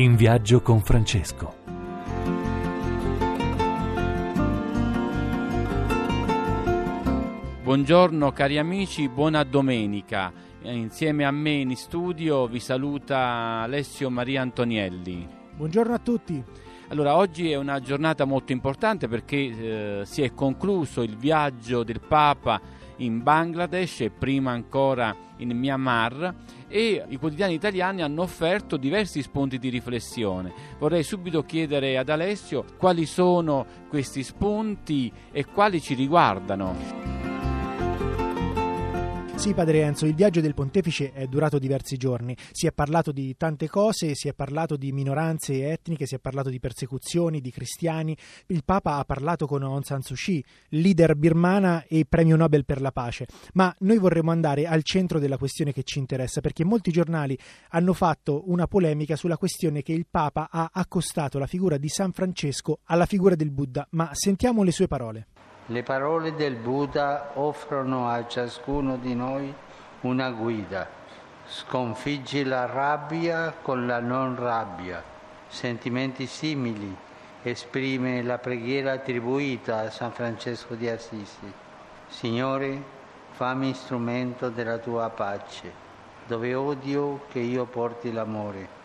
In viaggio con Francesco. Buongiorno cari amici, buona domenica. Insieme a me in studio vi saluta Alessio Maria Antonielli. Buongiorno a tutti. Allora, oggi è una giornata molto importante perché eh, si è concluso il viaggio del Papa in Bangladesh e prima ancora in Myanmar e i quotidiani italiani hanno offerto diversi spunti di riflessione. Vorrei subito chiedere ad Alessio quali sono questi spunti e quali ci riguardano. Sì, padre Enzo, il viaggio del pontefice è durato diversi giorni. Si è parlato di tante cose, si è parlato di minoranze etniche, si è parlato di persecuzioni, di cristiani. Il Papa ha parlato con Aung San Suu Kyi, leader birmana e premio Nobel per la pace. Ma noi vorremmo andare al centro della questione che ci interessa, perché molti giornali hanno fatto una polemica sulla questione che il Papa ha accostato la figura di San Francesco alla figura del Buddha. Ma sentiamo le sue parole. Le parole del Buddha offrono a ciascuno di noi una guida. Sconfiggi la rabbia con la non rabbia. Sentimenti simili esprime la preghiera attribuita a San Francesco di Assisi. Signore, fammi strumento della tua pace, dove odio che io porti l'amore.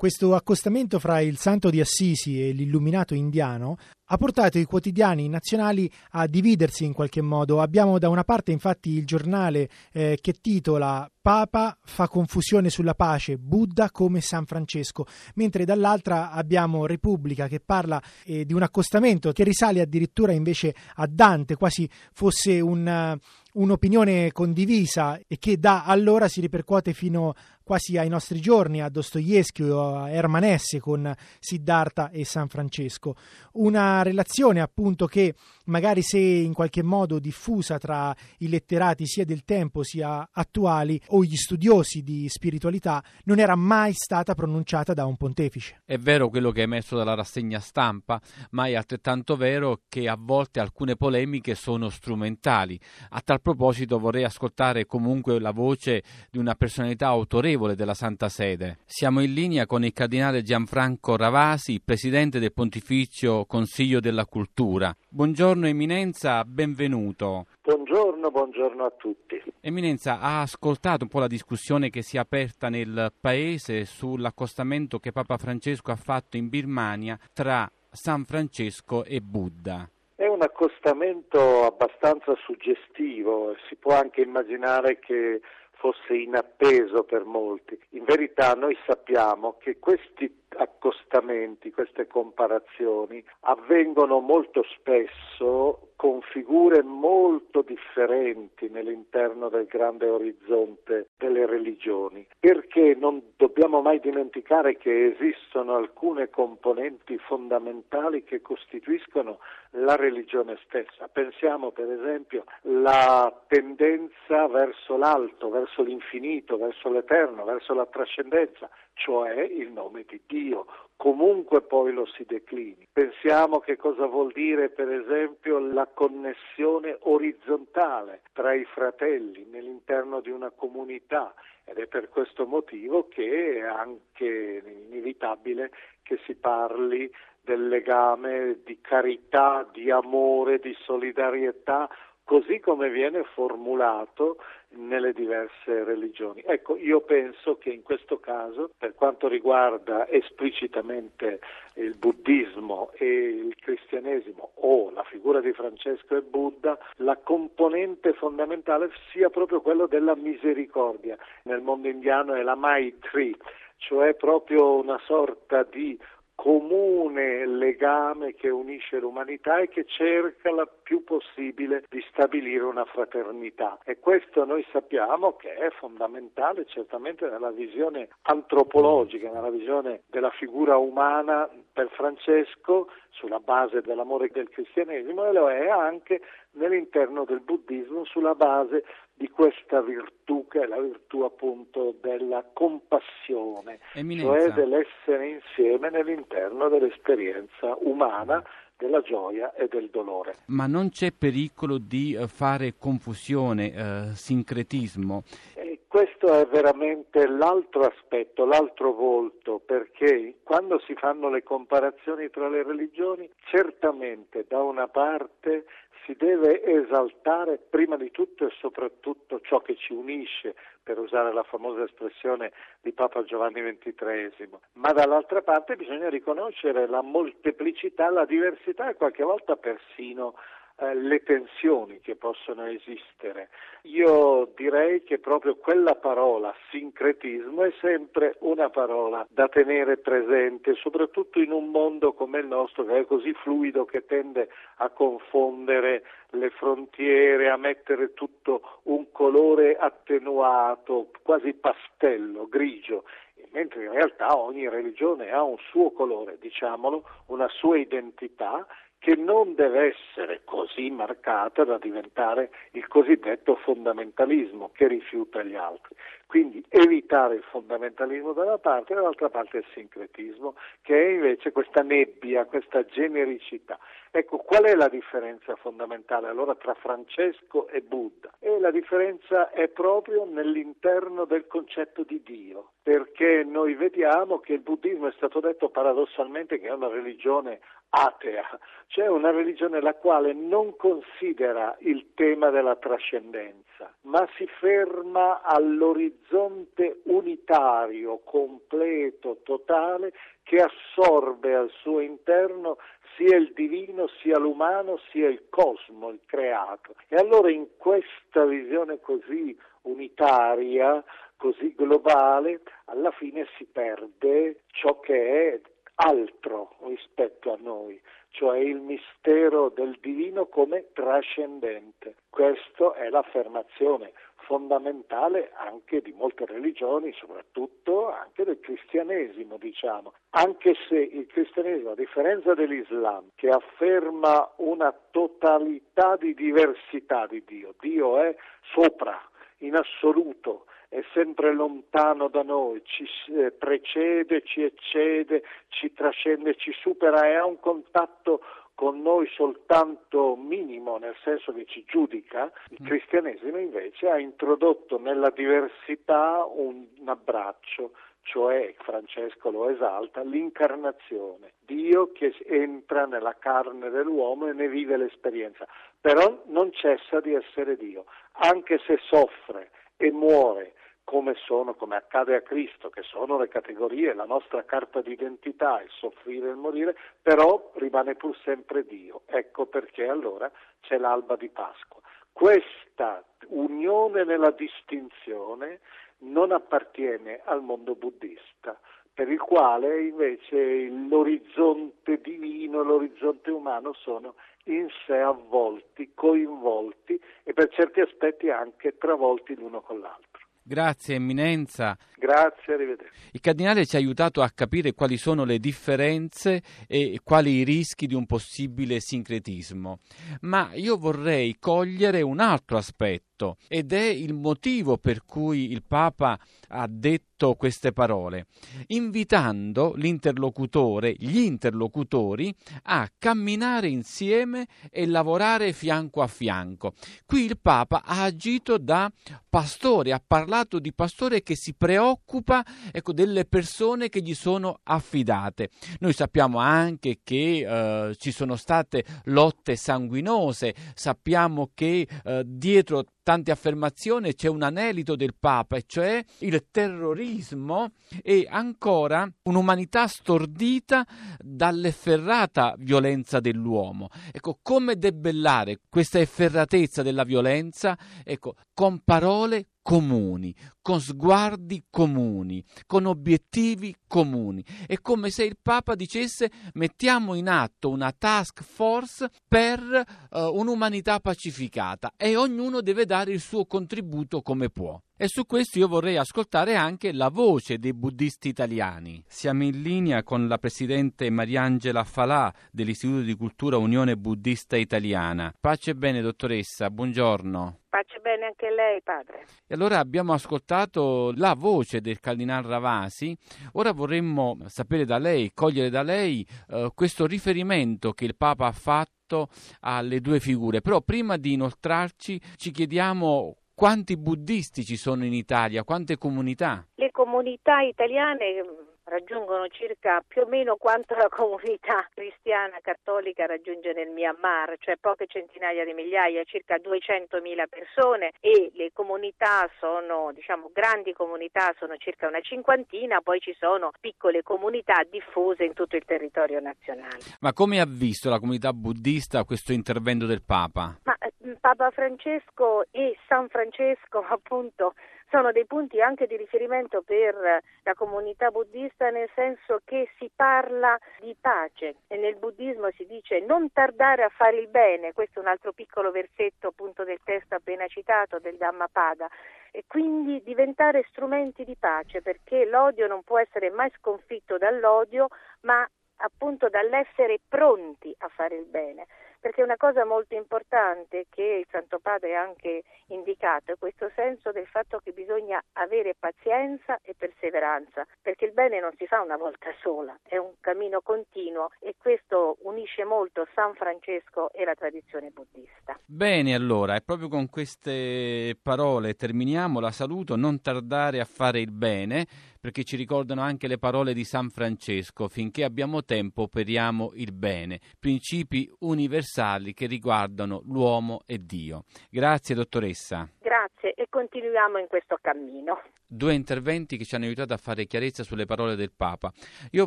Questo accostamento fra il santo di Assisi e l'illuminato indiano ha portato i quotidiani nazionali a dividersi in qualche modo. Abbiamo da una parte infatti il giornale eh, che titola Papa fa confusione sulla pace, Buddha come San Francesco, mentre dall'altra abbiamo Repubblica che parla eh, di un accostamento che risale addirittura invece a Dante, quasi fosse un, un'opinione condivisa e che da allora si ripercuote fino quasi ai nostri giorni, a Dostoevsky o a Herman con Siddhartha e San Francesco. Una relazione appunto che magari se in qualche modo diffusa tra i letterati sia del tempo sia attuali o gli studiosi di spiritualità, non era mai stata pronunciata da un pontefice. È vero quello che è emesso dalla rassegna stampa, ma è altrettanto vero che a volte alcune polemiche sono strumentali. A tal proposito vorrei ascoltare comunque la voce di una personalità autorevole autorevole della Santa Sede. Siamo in linea con il cardinale Gianfranco Ravasi, presidente del Pontificio Consiglio della Cultura. Buongiorno Eminenza, benvenuto. Buongiorno, buongiorno a tutti. Eminenza, ha ascoltato un po' la discussione che si è aperta nel paese sull'accostamento che Papa Francesco ha fatto in Birmania tra San Francesco e Buddha. È un accostamento abbastanza suggestivo, si può anche immaginare che fosse inappeso per molti. In verità noi sappiamo che questi accostamenti, queste comparazioni avvengono molto spesso con figure molto differenti nell'interno del grande orizzonte delle religioni, perché non dobbiamo mai dimenticare che esistono alcune componenti fondamentali che costituiscono la religione stessa. Pensiamo per esempio alla tendenza verso l'alto, verso l'infinito, verso l'eterno, verso la trascendenza, cioè il nome di Dio, comunque poi lo si declini. Pensiamo che cosa vuol dire per esempio la connessione orizzontale tra i fratelli nell'interno di una comunità ed è per questo motivo che è anche inevitabile che si parli del legame di carità, di amore, di solidarietà così come viene formulato nelle diverse religioni. Ecco, io penso che in questo caso, per quanto riguarda esplicitamente il buddismo e il cristianesimo o la figura di Francesco e Buddha, la componente fondamentale sia proprio quella della misericordia. Nel mondo indiano è la Maitri, cioè proprio una sorta di comune legame che unisce l'umanità e che cerca il più possibile di stabilire una fraternità. E questo noi sappiamo che è fondamentale certamente nella visione antropologica, nella visione della figura umana per Francesco sulla base dell'amore del cristianesimo e lo è anche nell'interno del buddismo sulla base di questa virtù che è la virtù appunto della compassione, Eminenza. cioè dell'essere insieme nell'interno dell'esperienza umana della gioia e del dolore. Ma non c'è pericolo di eh, fare confusione, eh, sincretismo? È questo è veramente l'altro aspetto, l'altro volto, perché quando si fanno le comparazioni tra le religioni, certamente da una parte si deve esaltare prima di tutto e soprattutto ciò che ci unisce, per usare la famosa espressione di Papa Giovanni XXIII, ma dall'altra parte bisogna riconoscere la molteplicità, la diversità e qualche volta persino eh, le tensioni che possono esistere. Io direi che proprio quella parola sincretismo è sempre una parola da tenere presente, soprattutto in un mondo come il nostro che è così fluido che tende a confondere le frontiere, a mettere tutto un colore attenuato, quasi pastello, grigio mentre in realtà ogni religione ha un suo colore, diciamolo, una sua identità che non deve essere così marcata da diventare il cosiddetto fondamentalismo che rifiuta gli altri. Quindi evitare il fondamentalismo da una parte e dall'altra parte il sincretismo, che è invece questa nebbia, questa genericità. Ecco, qual è la differenza fondamentale allora tra Francesco e Buddha? E la differenza è proprio nell'interno del concetto di Dio, perché noi vediamo che il buddismo è stato detto paradossalmente che è una religione atea, cioè una religione la quale non considera il tema della trascendenza, ma si ferma all'orizzonte unitario, completo, totale, che assorbe al suo interno sia il divino, sia l'umano, sia il cosmo, il creato. E allora in questa visione così unitaria, così globale, alla fine si perde ciò che è altro rispetto a noi, cioè il mistero del divino come trascendente. Questa è l'affermazione fondamentale anche di molte religioni, soprattutto anche del cristianesimo, diciamo. Anche se il cristianesimo, a differenza dell'Islam, che afferma una totalità di diversità di Dio, Dio è sopra, in assoluto, è sempre lontano da noi, ci eh, precede, ci eccede, ci trascende, ci supera e ha un contatto con noi soltanto minimo, nel senso che ci giudica, il mm. cristianesimo invece ha introdotto nella diversità un, un abbraccio, cioè Francesco lo esalta, l'incarnazione, Dio che entra nella carne dell'uomo e ne vive l'esperienza, però non cessa di essere Dio, anche se soffre e muore come sono, come accade a Cristo, che sono le categorie, la nostra carta d'identità, il soffrire e il morire, però rimane pur sempre Dio. Ecco perché allora c'è l'alba di Pasqua. Questa unione nella distinzione non appartiene al mondo buddista, per il quale invece l'orizzonte divino e l'orizzonte umano sono in sé avvolti, coinvolti e per certi aspetti anche travolti l'uno con l'altro. Grazie Eminenza. Grazie, arrivederci. Il cardinale ci ha aiutato a capire quali sono le differenze e quali i rischi di un possibile sincretismo. Ma io vorrei cogliere un altro aspetto ed è il motivo per cui il Papa ha detto queste parole, invitando l'interlocutore, gli interlocutori a camminare insieme e lavorare fianco a fianco. Qui il Papa ha agito da pastore, ha parlato di pastore che si preoccupa ecco, delle persone che gli sono affidate. Noi sappiamo anche che eh, ci sono state lotte sanguinose, sappiamo che eh, dietro tante affermazioni c'è un anelito del Papa, e cioè il terrorismo e ancora un'umanità stordita dall'efferrata violenza dell'uomo. Ecco, come debellare questa efferratezza della violenza? Ecco, con parole comuni, con sguardi comuni, con obiettivi comuni. È come se il Papa dicesse mettiamo in atto una task force per uh, un'umanità pacificata e ognuno deve dare il suo contributo come può. E su questo io vorrei ascoltare anche la voce dei buddisti italiani. Siamo in linea con la presidente Mariangela Falà dell'Istituto di Cultura Unione Buddista Italiana. Pace e bene, dottoressa, buongiorno. Pace bene anche lei, padre. E allora abbiamo ascoltato la voce del Cardinal Ravasi. Ora vorremmo sapere da lei, cogliere da lei eh, questo riferimento che il Papa ha fatto alle due figure. Però prima di inoltrarci ci chiediamo quanti buddisti ci sono in Italia, quante comunità? Le comunità italiane raggiungono circa più o meno quanto la comunità cristiana cattolica raggiunge nel Myanmar, cioè poche centinaia di migliaia, circa 200.000 persone e le comunità sono, diciamo, grandi comunità sono circa una cinquantina, poi ci sono piccole comunità diffuse in tutto il territorio nazionale. Ma come ha visto la comunità buddista questo intervento del Papa? Ma, Papa Francesco e San Francesco appunto sono dei punti anche di riferimento per la comunità buddista nel senso che si parla di pace. E nel buddismo si dice non tardare a fare il bene, questo è un altro piccolo versetto appunto del testo appena citato del Dhammapada e quindi diventare strumenti di pace perché l'odio non può essere mai sconfitto dall'odio ma appunto dall'essere pronti a fare il bene perché una cosa molto importante che il Santo Padre ha anche indicato è questo senso del fatto che bisogna avere pazienza e perseveranza, perché il bene non si fa una volta sola, è un cammino continuo e questo unisce molto San Francesco e la tradizione buddista. Bene, allora, e proprio con queste parole terminiamo, la saluto, non tardare a fare il bene, perché ci ricordano anche le parole di San Francesco, finché abbiamo tempo operiamo il bene, principi universali che riguardano l'uomo e Dio. Grazie dottoressa. Grazie e continuiamo in questo cammino. Due interventi che ci hanno aiutato a fare chiarezza sulle parole del Papa. Io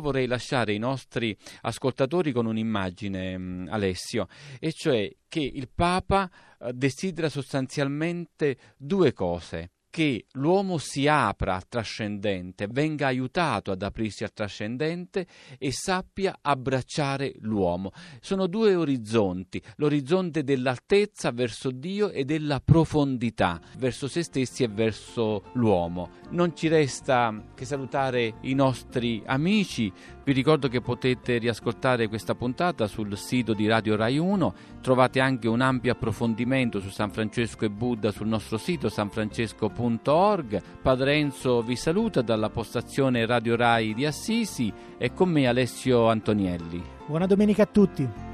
vorrei lasciare i nostri ascoltatori con un'immagine, mm, Alessio, e cioè che il Papa eh, desidera sostanzialmente due cose che l'uomo si apra al trascendente, venga aiutato ad aprirsi al trascendente e sappia abbracciare l'uomo. Sono due orizzonti, l'orizzonte dell'altezza verso Dio e della profondità verso se stessi e verso l'uomo. Non ci resta che salutare i nostri amici, vi ricordo che potete riascoltare questa puntata sul sito di Radio Rai 1, trovate anche un ampio approfondimento su San Francesco e Buddha sul nostro sito sanfrancesco.org. Padre Enzo vi saluta dalla postazione Radio Rai di Assisi e con me Alessio Antonielli. Buona domenica a tutti.